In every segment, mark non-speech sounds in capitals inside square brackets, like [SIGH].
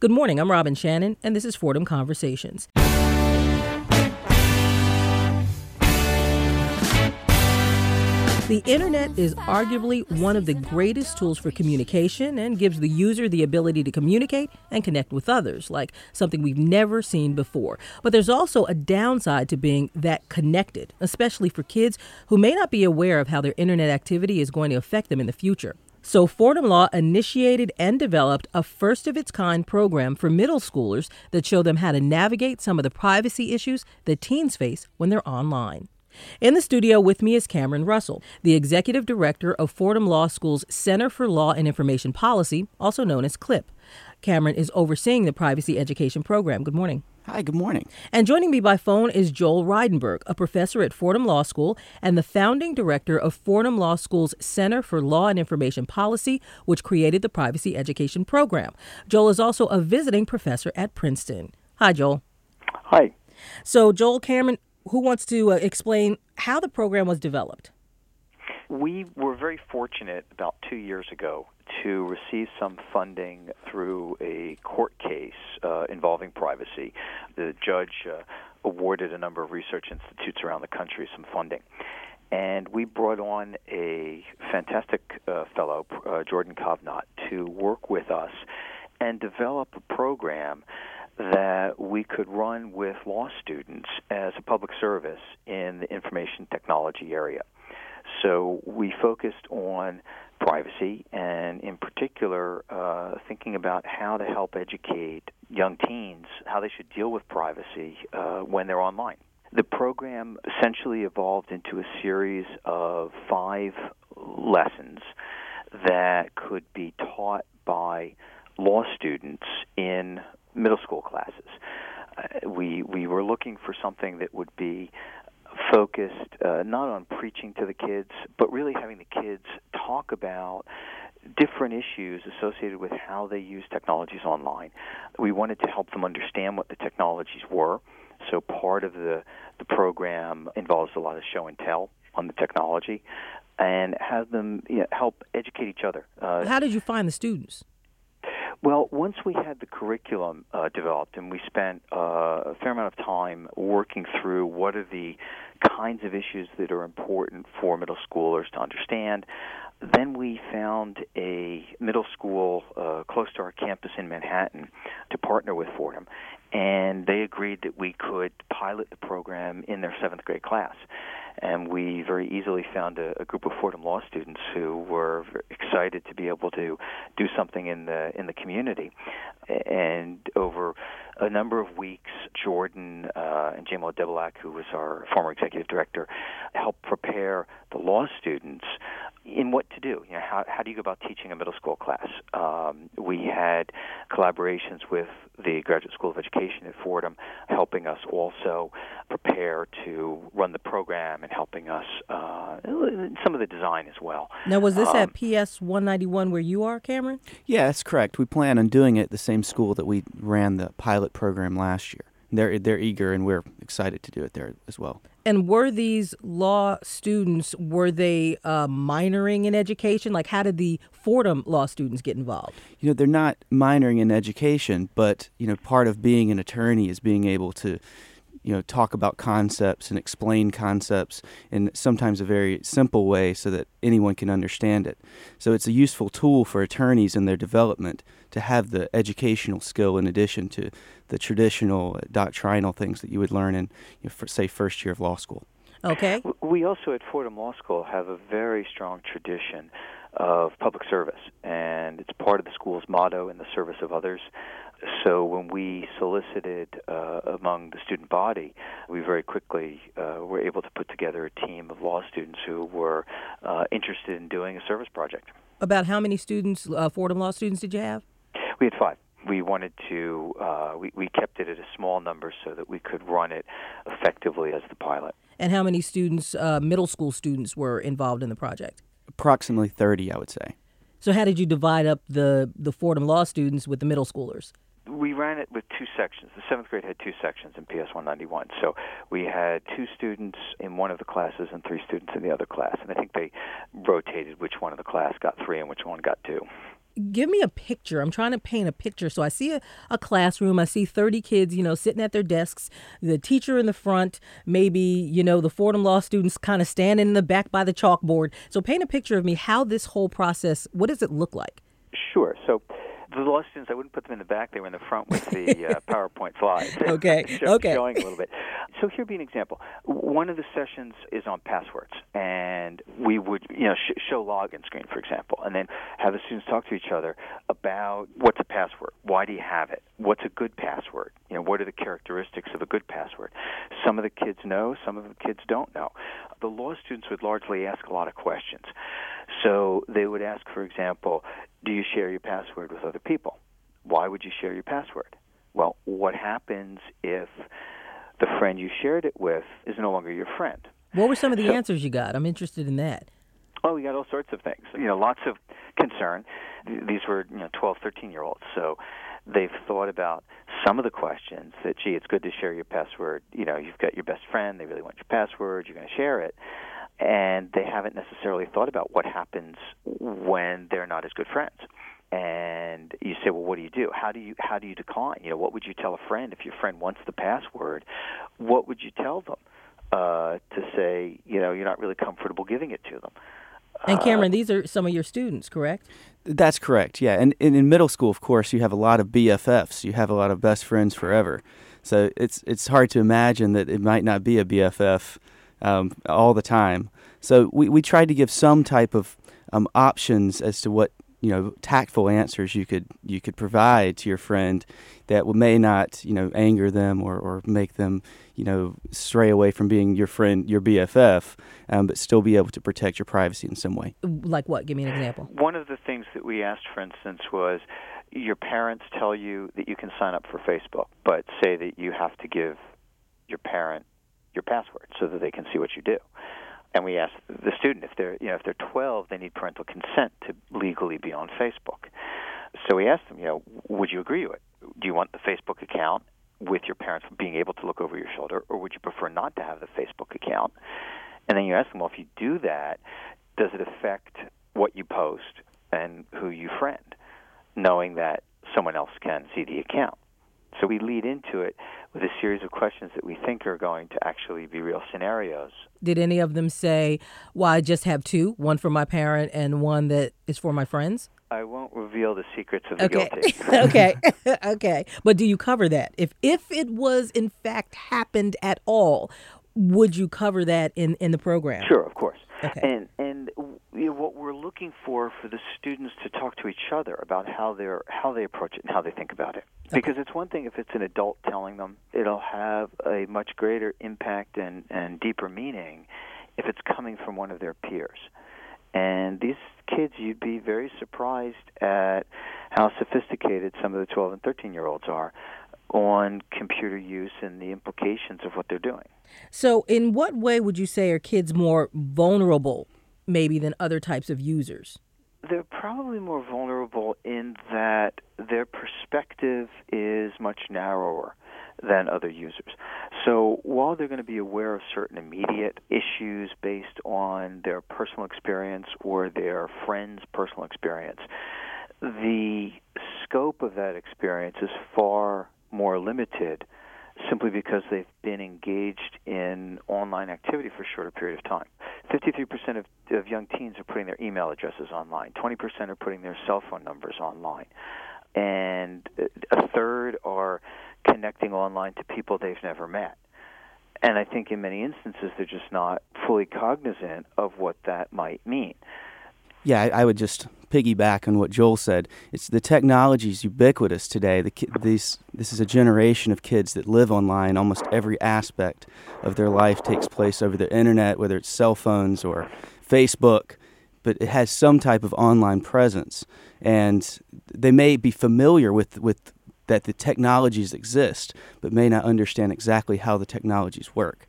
Good morning. I'm Robin Shannon, and this is Fordham Conversations. The internet is arguably one of the greatest tools for communication and gives the user the ability to communicate and connect with others, like something we've never seen before. But there's also a downside to being that connected, especially for kids who may not be aware of how their internet activity is going to affect them in the future. So, Fordham Law initiated and developed a first of its kind program for middle schoolers that show them how to navigate some of the privacy issues that teens face when they're online. In the studio with me is Cameron Russell, the executive director of Fordham Law School's Center for Law and Information Policy, also known as CLIP. Cameron is overseeing the privacy education program. Good morning. Hi, good morning. And joining me by phone is Joel Reidenberg, a professor at Fordham Law School and the founding director of Fordham Law School's Center for Law and Information Policy, which created the privacy education program. Joel is also a visiting professor at Princeton. Hi, Joel. Hi. So, Joel Cameron, who wants to uh, explain how the program was developed? We were very fortunate about two years ago to receive some funding through a court case uh, involving privacy. The judge uh, awarded a number of research institutes around the country some funding. And we brought on a fantastic uh, fellow, uh, Jordan Kovnat, to work with us and develop a program that we could run with law students as a public service in the information technology area. So we focused on privacy and, in particular, uh, thinking about how to help educate young teens how they should deal with privacy uh, when they're online. The program essentially evolved into a series of five lessons that could be taught by law students in middle school classes. Uh, we we were looking for something that would be focused uh, not on preaching to the kids, but really having the kids talk about different issues associated with how they use technologies online. We wanted to help them understand what the technologies were. So part of the the program involves a lot of show and tell on the technology, and have them you know, help educate each other. Uh, how did you find the students? Well, once we had the curriculum uh, developed and we spent uh, a fair amount of time working through what are the kinds of issues that are important for middle schoolers to understand, then we found a middle school uh, close to our campus in Manhattan to partner with Fordham, and they agreed that we could pilot the program in their seventh grade class and we very easily found a, a, group of Fordham Law students who were excited to be able to do something in the in the community. And over a number of weeks, Jordan uh, and Jamal Debelak, who was our former executive director, helped prepare the law students in what to do. You know, how how do you go about teaching a middle school class? Um, we had collaborations with the Graduate School of Education at Fordham, helping us also prepare to run the program and helping us uh, some of the design as well. Now, was this um, at PS 191 where you are, Cameron? Yeah, that's correct. We plan on doing it at the same school that we ran the pilot program last year. They're they're eager and we're excited to do it there as well. And were these law students were they uh, minoring in education? Like, how did the Fordham law students get involved? You know, they're not minoring in education, but you know, part of being an attorney is being able to you know talk about concepts and explain concepts in sometimes a very simple way so that anyone can understand it so it's a useful tool for attorneys in their development to have the educational skill in addition to the traditional doctrinal things that you would learn in you know, for, say first year of law school okay we also at fordham law school have a very strong tradition of public service and it's part of the school's motto in the service of others so when we solicited uh, among the student body, we very quickly uh, were able to put together a team of law students who were uh, interested in doing a service project. About how many students, uh, Fordham Law students, did you have? We had five. We wanted to, uh, we, we kept it at a small number so that we could run it effectively as the pilot. And how many students, uh, middle school students, were involved in the project? Approximately 30, I would say. So, how did you divide up the, the Fordham Law students with the middle schoolers? we ran it with two sections. The seventh grade had two sections in PS 191. So we had two students in one of the classes and three students in the other class. And I think they rotated which one of the class got three and which one got two. Give me a picture. I'm trying to paint a picture. So I see a, a classroom. I see 30 kids, you know, sitting at their desks. The teacher in the front, maybe, you know, the Fordham Law students kind of standing in the back by the chalkboard. So paint a picture of me how this whole process, what does it look like? Sure. So the law students, I wouldn't put them in the back; they were in the front with the [LAUGHS] uh, PowerPoint slides. [LAUGHS] Okay. Show, okay. Showing a little bit. So here'd be an example. One of the sessions is on passwords, and we would, you know, sh- show login screen, for example, and then have the students talk to each other about what's a password, why do you have it, what's a good password, you know, what are the characteristics of a good password. Some of the kids know, some of the kids don't know. The law students would largely ask a lot of questions. So they would ask, for example, do you share your password with other people? Why would you share your password? Well, what happens if the friend you shared it with is no longer your friend? What were some of the So- answers you got? I'm interested in that. Oh, we got all sorts of things. You know, lots of concern. These were, you know, 12, 13 year olds. So they've thought about some of the questions that, gee, it's good to share your password. You know, you've got your best friend, they really want your password, you're going to share it. And they haven't necessarily thought about what happens when they're not as good friends. And you say, well, what do you do? How do you how do you decline? You know, what would you tell a friend if your friend wants the password? What would you tell them uh, to say, you know, you're not really comfortable giving it to them? And Cameron, these are some of your students, correct? That's correct. Yeah, and, and in middle school, of course, you have a lot of BFFs. You have a lot of best friends forever. So it's it's hard to imagine that it might not be a BFF um, all the time. So we we tried to give some type of um, options as to what you know tactful answers you could you could provide to your friend that may not you know anger them or, or make them you know stray away from being your friend your BFF, um, but still be able to protect your privacy in some way. Like what? Give me an example. One of the things that we asked, for instance, was your parents tell you that you can sign up for Facebook, but say that you have to give your parent your password so that they can see what you do. And we ask the student if they're you know if they're 12, they need parental consent to legally be on Facebook. So we ask them, you know, would you agree to it? Do you want the Facebook account with your parents being able to look over your shoulder, or would you prefer not to have the Facebook account? And then you ask them, well, if you do that, does it affect what you post and who you friend, knowing that someone else can see the account? So we lead into it with a series of questions that we think are going to actually be real scenarios. Did any of them say, "Well, I just have two, one for my parent and one that is for my friends"? I won't reveal the secrets of the Okay. guilty. [LAUGHS] [LAUGHS] okay. [LAUGHS] okay. But do you cover that? If if it was in fact happened at all, would you cover that in in the program? Sure, of course. Okay. And and you know, what we're looking for for the students to talk to each other about how they're how they approach it and how they think about it. Because it's one thing if it's an adult telling them, it'll have a much greater impact and and deeper meaning if it's coming from one of their peers. And these kids, you'd be very surprised at how sophisticated some of the 12 and 13 year olds are on computer use and the implications of what they're doing. So, in what way would you say are kids more vulnerable, maybe, than other types of users? they're probably more vulnerable in that their perspective is much narrower than other users. So while they're going to be aware of certain immediate issues based on their personal experience or their friends' personal experience, the scope of that experience is far limited simply because they've been engaged in online activity for a shorter period of time. 53% of, of young teens are putting their email addresses online. 20% are putting their cell phone numbers online. And a third are connecting online to people they've never met. And I think in many instances they're just not fully cognizant of what that might mean. Yeah, I, I would just piggyback on what Joel said. It's the technology is ubiquitous today. The ki- these this is a generation of kids that live online. Almost every aspect of their life takes place over the internet, whether it's cell phones or Facebook. But it has some type of online presence, and they may be familiar with with that the technologies exist, but may not understand exactly how the technologies work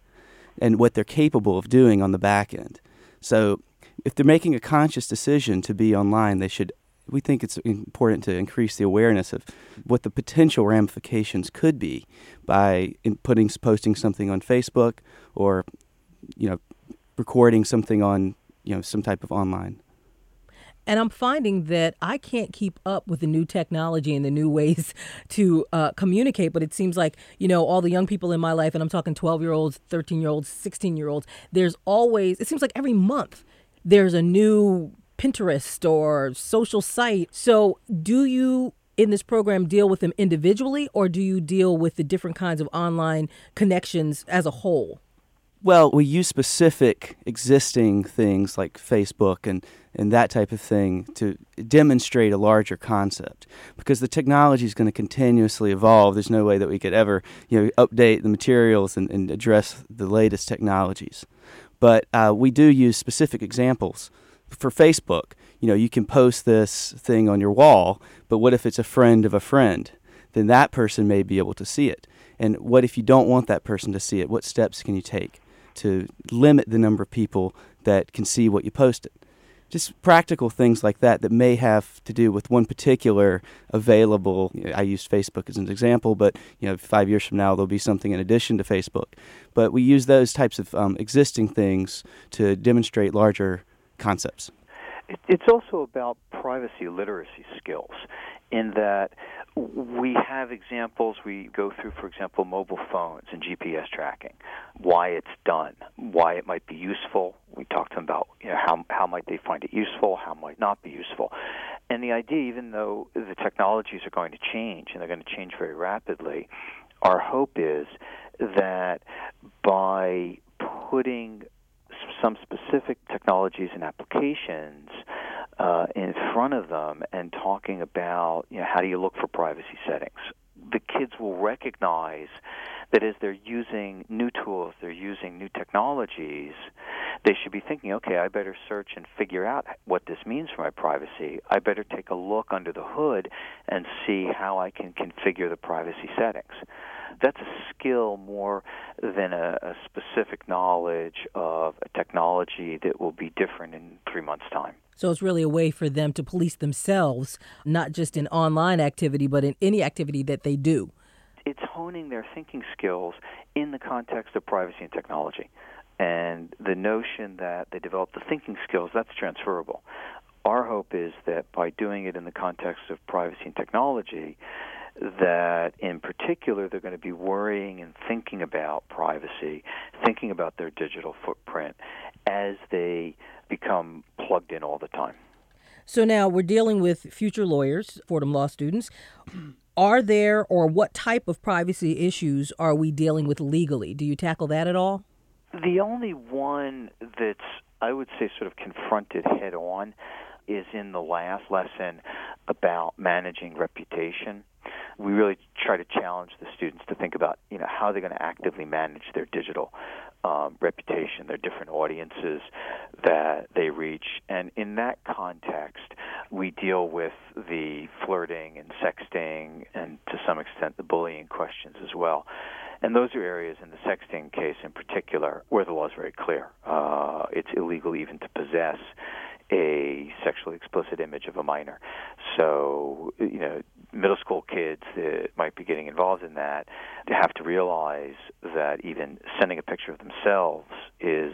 and what they're capable of doing on the back end. So if they're making a conscious decision to be online, they should. We think it's important to increase the awareness of what the potential ramifications could be by in putting posting something on Facebook or, you know, recording something on you know some type of online. And I'm finding that I can't keep up with the new technology and the new ways [LAUGHS] to uh, communicate. But it seems like, you know, all the young people in my life, and I'm talking 12 year olds, 13 year olds, 16 year olds, there's always, it seems like every month there's a new Pinterest or social site. So do you in this program deal with them individually or do you deal with the different kinds of online connections as a whole? Well, we use specific existing things like Facebook and, and that type of thing to demonstrate a larger concept because the technology is going to continuously evolve. There's no way that we could ever you know, update the materials and, and address the latest technologies. But uh, we do use specific examples. For Facebook, you know, you can post this thing on your wall, but what if it's a friend of a friend? Then that person may be able to see it. And what if you don't want that person to see it? What steps can you take? to limit the number of people that can see what you posted. Just practical things like that that may have to do with one particular available. I used Facebook as an example, but you know, five years from now there'll be something in addition to Facebook. But we use those types of um, existing things to demonstrate larger concepts. It's also about privacy literacy skills, in that we have examples. We go through, for example, mobile phones and GPS tracking, why it's done, why it might be useful. Talk to them about you know, how how might they find it useful, how might not be useful, and the idea, even though the technologies are going to change and they're going to change very rapidly, our hope is that by putting some specific technologies and applications uh, in front of them and talking about you know, how do you look for privacy settings. The kids will recognize that as they're using new tools, they're using new technologies, they should be thinking, okay, I better search and figure out what this means for my privacy. I better take a look under the hood and see how I can configure the privacy settings that's a skill more than a, a specific knowledge of a technology that will be different in three months' time. So it's really a way for them to police themselves, not just in online activity, but in any activity that they do. It's honing their thinking skills in the context of privacy and technology. And the notion that they develop the thinking skills, that's transferable. Our hope is that by doing it in the context of privacy and technology, that in particular they're going to be worrying and thinking about privacy, thinking about their digital footprint as they become plugged in all the time. So now we're dealing with future lawyers, Fordham Law students. Are there or what type of privacy issues are we dealing with legally? Do you tackle that at all? The only one that's, I would say, sort of confronted head on is in the last lesson about managing reputation we really try to challenge the students to think about you know how they're going to actively manage their digital um, reputation, their different audiences that they reach, and in that context, we deal with the flirting and sexting, and to some extent the bullying questions as well. And those are areas in the sexting case in particular where the law is very clear. Uh, it's illegal even to possess a sexually explicit image of a minor. So, you know, middle school kids that might be getting involved in that to have to realize that even sending a picture of themselves is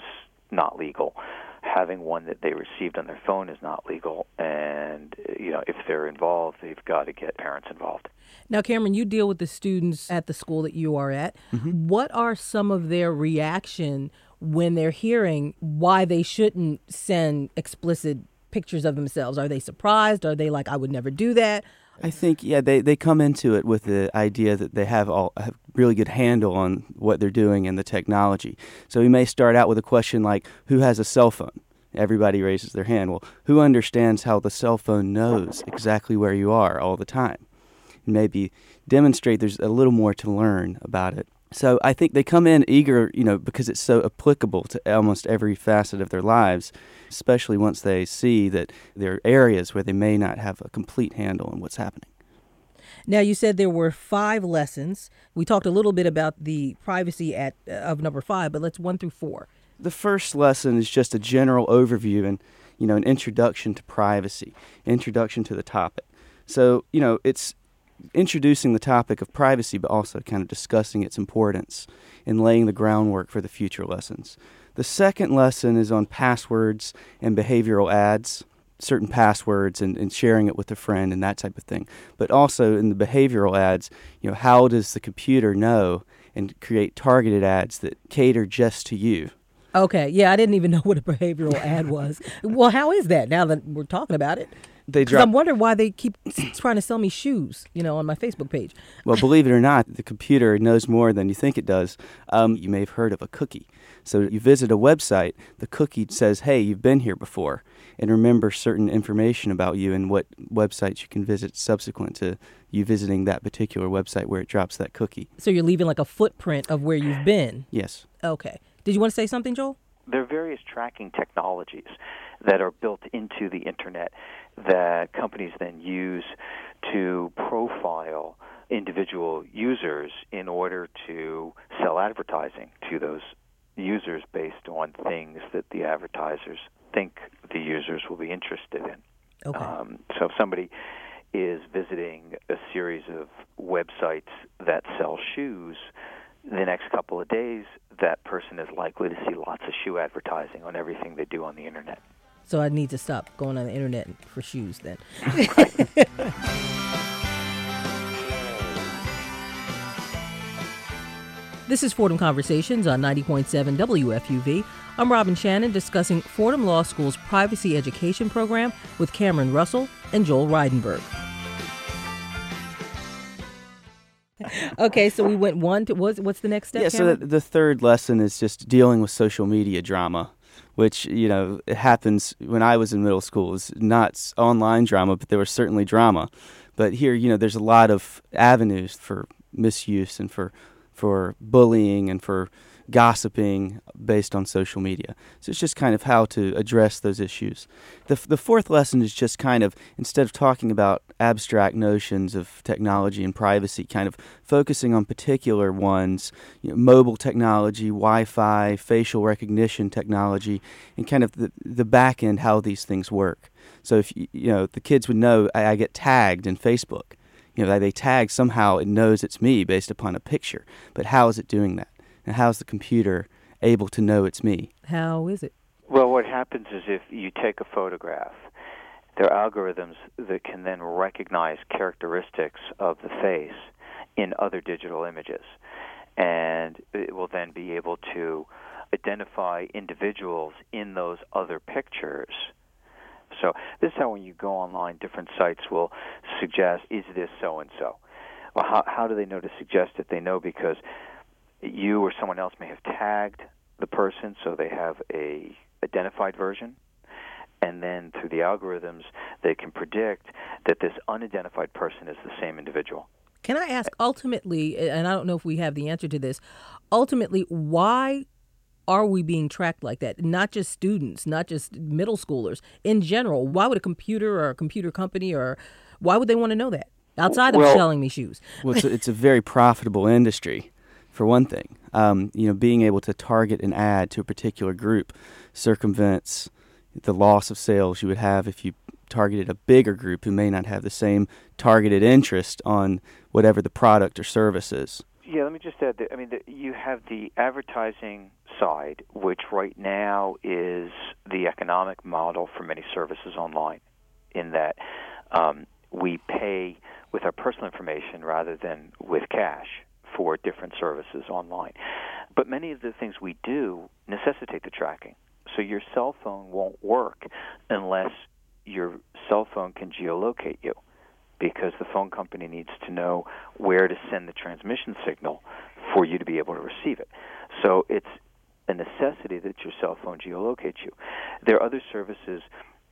not legal. Having one that they received on their phone is not legal, and you know if they're involved, they've got to get parents involved. Now, Cameron, you deal with the students at the school that you are at. Mm-hmm. What are some of their reaction when they're hearing why they shouldn't send explicit pictures of themselves? Are they surprised? Are they like, I would never do that? I think yeah they, they come into it with the idea that they have all a really good handle on what they're doing and the technology. So we may start out with a question like who has a cell phone? Everybody raises their hand. Well, who understands how the cell phone knows exactly where you are all the time? Maybe demonstrate there's a little more to learn about it. So I think they come in eager, you know, because it's so applicable to almost every facet of their lives, especially once they see that there are areas where they may not have a complete handle on what's happening. Now you said there were five lessons. We talked a little bit about the privacy at uh, of number 5, but let's 1 through 4. The first lesson is just a general overview and, you know, an introduction to privacy, introduction to the topic. So, you know, it's introducing the topic of privacy, but also kind of discussing its importance and laying the groundwork for the future lessons. The second lesson is on passwords and behavioral ads. certain passwords and, and sharing it with a friend and that type of thing. But also in the behavioral ads, you know, how does the computer know and create targeted ads that cater just to you? Okay, yeah, I didn't even know what a behavioral ad was. [LAUGHS] Well, how is that now that we're talking about it? They 'Cause drop. I'm wondering why they keep [CLEARS THROAT] trying to sell me shoes, you know, on my Facebook page. Well, believe it or not, the computer knows more than you think it does. Um, you may have heard of a cookie. So you visit a website, the cookie says, hey, you've been here before, and remember certain information about you and what websites you can visit subsequent to you visiting that particular website where it drops that cookie. So you're leaving like a footprint of where you've been. Yes. Okay. Did you want to say something, Joel? There are various tracking technologies that are built into the internet that companies then use to profile individual users in order to sell advertising to those users based on things that the advertisers think the users will be interested in. Okay. Um, so if somebody is visiting a series of websites that sell shoes, the next couple of days, that person is likely to see lots of shoe advertising on everything they do on the internet. So I need to stop going on the internet for shoes then. [LAUGHS] This is Fordham Conversations on 90.7 WFUV. I'm Robin Shannon discussing Fordham Law School's privacy education program with Cameron Russell and Joel Reidenberg. okay, so we went one to what's what's the next step? Yeah, so the, the third lesson is just dealing with social media drama, which, you know, it happens when I was in middle school. It's not online drama, but there was certainly drama. But here, you know, there's a lot of avenues for misuse and for, for bullying and for gossiping based on social media. So it's just kind of how to address those issues. The, the fourth lesson is just kind of, instead of talking about abstract notions of technology and privacy, kind of focusing on particular ones, you know, mobile technology, Wi-Fi, facial recognition technology, and kind of the, the back end, how these things work. So if, you know, the kids would know, I, I get tagged in Facebook. You know, they tag somehow it knows it's me based upon a picture. But how is it doing that? And how's the computer able to know it's me? How is it? Well, what happens is if you take a photograph, there are algorithms that can then recognize characteristics of the face in other digital images. And it will then be able to identify individuals in those other pictures. So, this is how when you go online, different sites will suggest, is this so and so? Well, how, how do they know to suggest it? They know because you or someone else may have tagged the person, so they have a identified version, and then through the algorithms, they can predict that this unidentified person is the same individual. Can I ask ultimately, and I don't know if we have the answer to this, ultimately, why are we being tracked like that? Not just students, not just middle schoolers, in general. Why would a computer or a computer company or why would they want to know that outside of Well- selling me shoes? Well, it's a, it's a very profitable industry, for one thing. Um, you know, being able to target an ad to a particular group circumvents the loss of sales you would have if you targeted a bigger group who may not have the same targeted interest on whatever the product or service is. Yeah, let me just add that I mean, the, you have the advertising side, which right now is the economic model for many services online, in that um, we pay with our personal information rather than with cash for different services online. But many of the things we do necessitate the tracking. So your cell phone won't work unless your cell phone can geolocate you because the phone company needs to know where to send the transmission signal for you to be able to receive it. So it's a necessity that your cell phone geolocates you. There are other services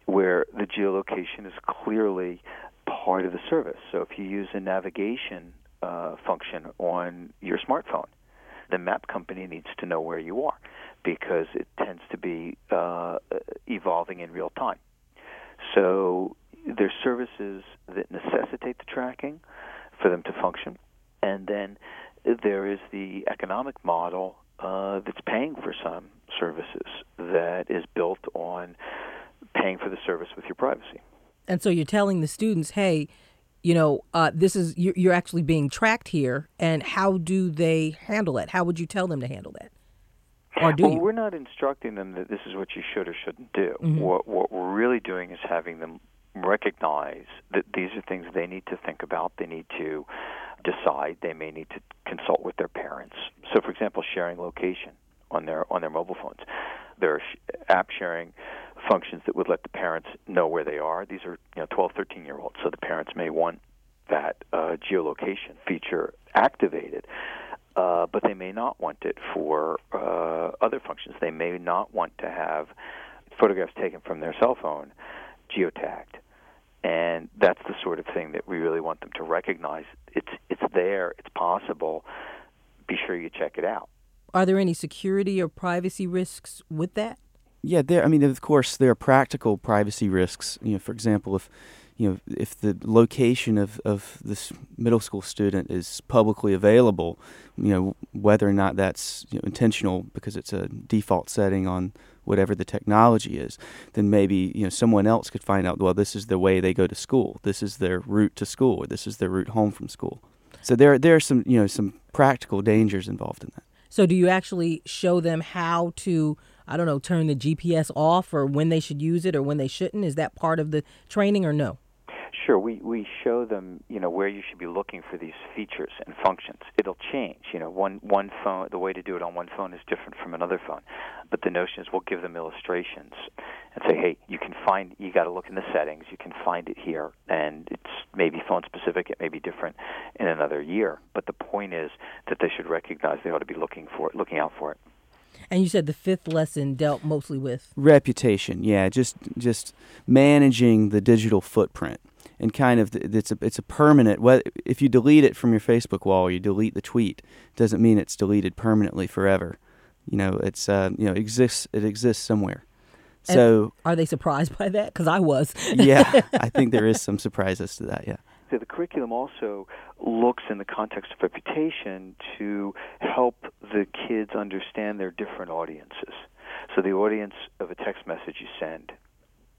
where the geolocation is clearly part of the service. So if you use a navigation uh, function on your smartphone, the map company needs to know where you are because it tends to be uh, evolving in real time. So there's services that necessitate the tracking for them to function, and then there is the economic model uh, that's paying for some services that is built on paying for the service with your privacy. And so you're telling the students, hey, you know, uh, this is you're, you're actually being tracked here, and how do they handle it? How would you tell them to handle that? Or do well, you? we're not instructing them that this is what you should or shouldn't do. Mhm. What what we're really doing is having them recognize that these are things they need to think about. They need to decide. They may need to consult with their parents. So, for example, sharing location on their on their mobile phones. There are sh- app sharing functions that would let the parents know where they are. These are you know 12, 13 year olds, so the parents may want that uh, geolocation feature activated. Uh, but they may not want it for uh, other functions. They may not want to have photographs taken from their cell phone geotagged, and that's the sort of thing that we really want them to recognize. It's it's there. It's possible. Be sure you check it out. Are there any security or privacy risks with that? Yeah, there. I mean, of course, there are practical privacy risks. You know, for example, if you know if the location of of this middle school student is publicly available, you know whether or not that's you know, intentional because it's a default setting on whatever the technology is, then maybe you know someone else could find out. Well, this is the way they go to school. This is their route to school, or this is their route home from school. So there there are some you know some practical dangers involved in that. So, do you actually show them how to, I don't know, turn the GPS off or when they should use it or when they shouldn't? Is that part of the training or no? Sure, we, we show them, you know, where you should be looking for these features and functions. It'll change, you know, one one phone the way to do it on one phone is different from another phone. But the notion is we'll give them illustrations and say, "Hey, you can find you got to look in the settings. You can find it here." And it's maybe phone specific, it may be different in another year, but the point is that they should recognize they ought to be looking for it, looking out for it. And you said the fifth lesson dealt mostly with? Reputation yeah just just managing the digital footprint and kind of it's a it's a permanent if you delete it from your facebook wall you delete the tweet doesn't mean it's deleted permanently forever. You know it's uh, you know it exists it exists somewhere. And so are they surprised by that? Because i was. Yeah [LAUGHS] i think there is some surprises to that yeah so the curriculum also looks in the context of reputation to help the kids understand their different audiences. So the audience of a text message you send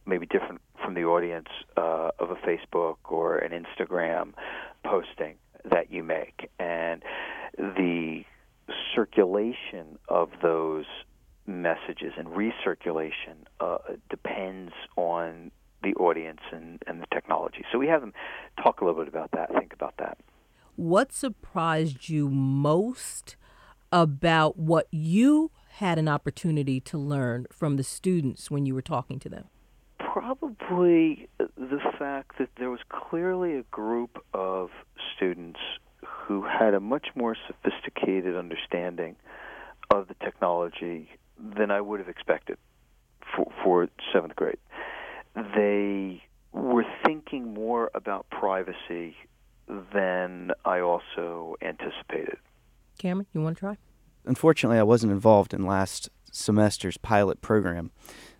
may be different from the audience uh, of a Facebook or an Instagram posting that you make, and the circulation of those messages and recirculation uh, depends on the audience and, and the technology. So we have them talk a little bit about that, think about that. What surprised you most about what you had an opportunity to learn from the students when you were talking to them? Probably the fact that there was clearly a group of students who had a much more sophisticated understanding of the technology than I would have expected for, for seventh grade they were thinking more about privacy than I also anticipated. Cameron, you want to try? Unfortunately, I wasn't involved in last semester's pilot program.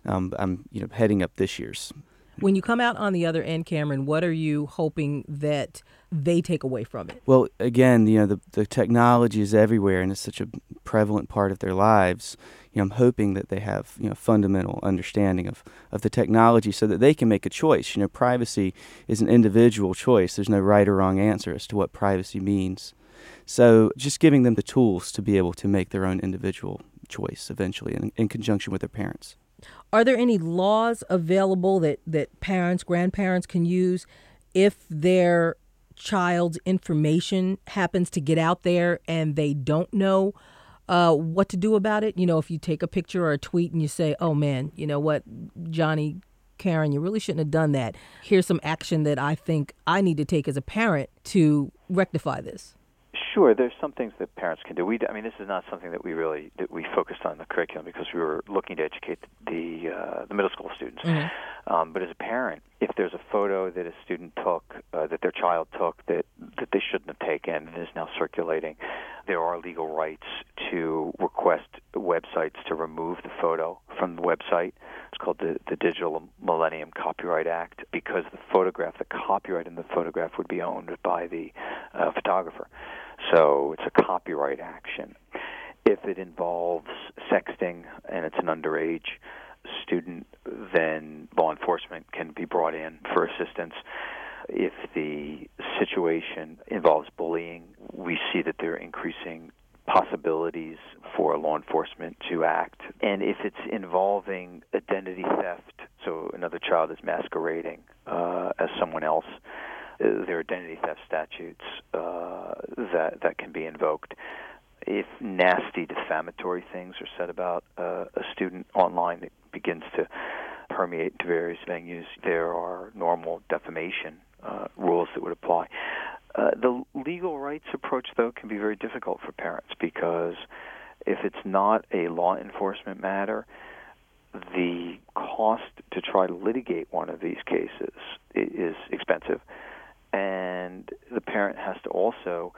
Um, I'm, you know, heading up this year's. When you come out on the other end, Cameron, what are you hoping that they take away from it? Well, again, you know, the the technology is everywhere, and it's such a prevalent part of their lives. You know, I'm hoping that they have you know fundamental understanding of of the technology, so that they can make a choice. You know, privacy is an individual choice. There's no right or wrong answer as to what privacy means. So, just giving them the tools to be able to make their own individual choice eventually, in, in conjunction with their parents. Are there any laws available that, that parents, grandparents can use if their child's information happens to get out there and they don't know uh, what to do about it? You know, if you take a picture or a tweet and you say, oh man, you know what, Johnny, Karen, you really shouldn't have done that. Here's some action that I think I need to take as a parent to rectify this. Sure, there's some things that parents can do. We, I mean, this is not something that we really that we focused on in the curriculum because we were looking to educate the uh, the middle school students. Mm-hmm. Um, but as a parent, if there's a photo that a student took, uh, that their child took, that that they shouldn't have taken, and is now circulating, there are legal rights to request websites to remove the photo from the website. It's called the the Digital Millennium Copyright Act because the photograph, the copyright in the photograph, would be owned by the uh, photographer. So it's a copyright action. If it involves sexting and it's an underage student, then law enforcement can be brought in for assistance. If the situation involves bullying, we see that there are increasing possibilities for law enforcement to act. And if it's involving identity theft, so another child is masquerading uh, as someone else, there are identity theft statutes uh, that that can be invoked. If nasty defamatory things are said about uh, a student online, it begins to permeate to various venues. There are normal defamation uh, rules that would apply. Uh, the legal rights approach, though, can be very difficult for parents because if it's not a law enforcement matter, the cost to try to litigate one of these cases is expensive, and the parent has to also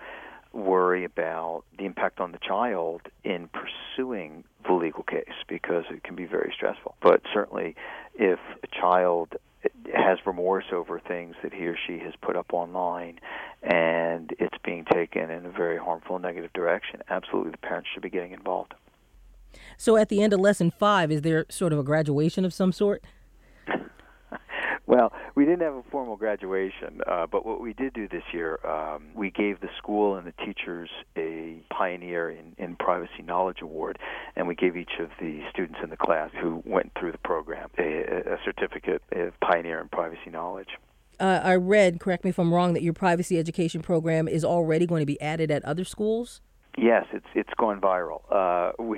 worry about the impact on the child in pursuing the legal case because it can be very stressful. But certainly, if a child has remorse over things that he or she has put up online and it's being taken in a very harmful negative direction, absolutely the parents should be getting involved. So at the end of lesson five, is there sort of a graduation of some sort? Well, we didn't have a formal graduation, uh, but what we did do this year, um, we gave the school and the teachers a Pioneer in, in Privacy Knowledge Award, and we gave each of the students in the class who went through the program a, a certificate of Pioneer in Privacy Knowledge. Uh, I read, correct me if I'm wrong, that your privacy education program is already going to be added at other schools. Yes, it's it's going viral. Uh, [LAUGHS] we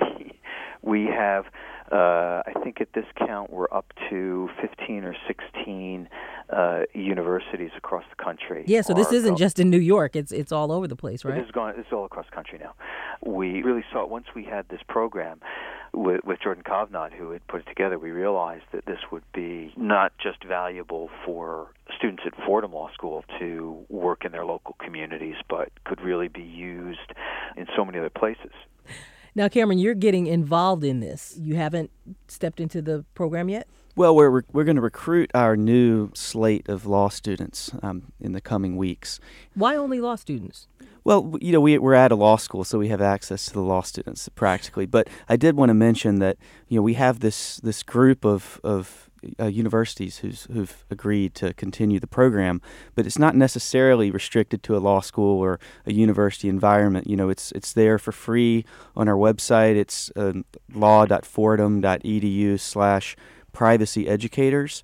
we have uh, I think at this count we're up to 15 or 16 uh, universities across the country. Yeah, so this isn't just in New York; it's it's all over the place, right? It's gone. It's all across the country now. We really saw it once we had this program with, with Jordan Kovnat, who had put it together. We realized that this would be not just valuable for students at Fordham Law School to work in their local communities, but could really be used in so many other places. Now, Cameron, you're getting involved in this. You haven't stepped into the program yet? Well, we're, we're going to recruit our new slate of law students um, in the coming weeks. Why only law students? Well, you know, we, we're at a law school, so we have access to the law students practically. But I did want to mention that, you know, we have this, this group of, of uh, universities who's, who've agreed to continue the program, but it's not necessarily restricted to a law school or a university environment. You know, it's it's there for free on our website. It's uh, law.fordham.edu slash privacy educators.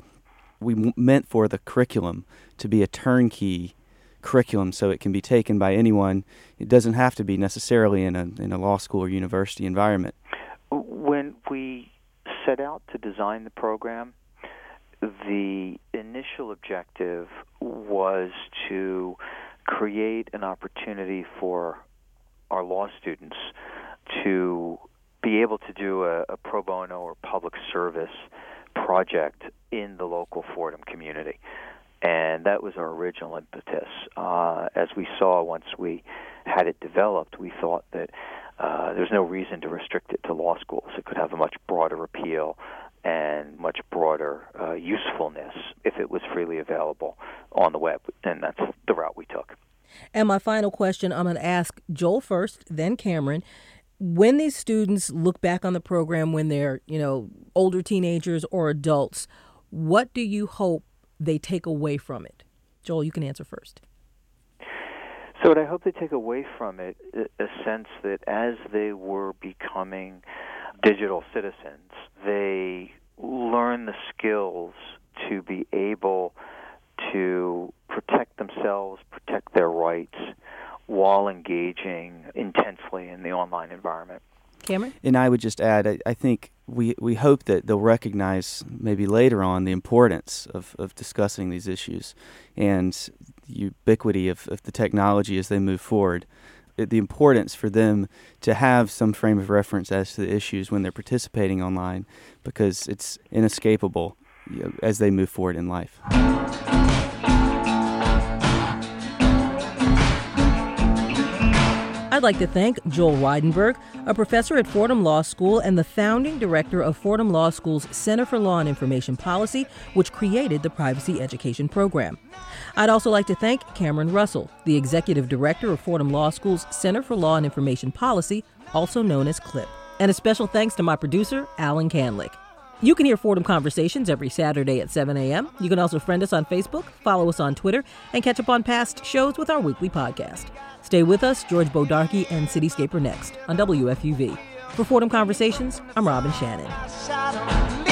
We meant for the curriculum to be a turnkey curriculum so it can be taken by anyone. It doesn't have to be necessarily in a, in a law school or university environment. When we set out to design the program, the initial objective was to create an opportunity for our law students to be able to do a, a pro bono or public service project in the local Fordham community. And that was our original impetus. Uh, as we saw once we had it developed, we thought that uh, there's no reason to restrict it to law schools. It could have a much broader appeal and much broader uh, usefulness if it was freely available on the web. And that's the route we took. And my final question I'm going to ask Joel first, then Cameron. When these students look back on the program when they're, you know, older teenagers or adults, what do you hope they take away from it? Joel, you can answer first. So, what I hope they take away from it, a sense that as they were becoming digital citizens, they learn the skills to be able to protect themselves, protect their rights, while engaging intensely in the online environment. Cameron? And I would just add, I, I, think we, we hope that they'll recognize maybe later on the importance of, of discussing these issues and the ubiquity of, of the technology as they move forward the importance for them to have some frame of reference as to the issues when they're participating online because it's inescapable as they move forward in life. I'd like to thank Joel Reidenberg, a professor at Fordham Law School and the founding director of Fordham Law School's Center for Law and Information Policy, which created the privacy education program. I'd also like to thank Cameron Russell, the executive director of Fordham Law School's Center for Law and Information Policy, also known as CLIP. And a special thanks to my producer, Alan Canlick. You can hear Fordham Conversations every Saturday at 7 a.m. You can also friend us on Facebook, follow us on Twitter, and catch up on past shows with our weekly podcast. Stay with us. George Bodarky and Cityscaper next on WFUV. For Fordham Conversations, I'm Robin Shannon.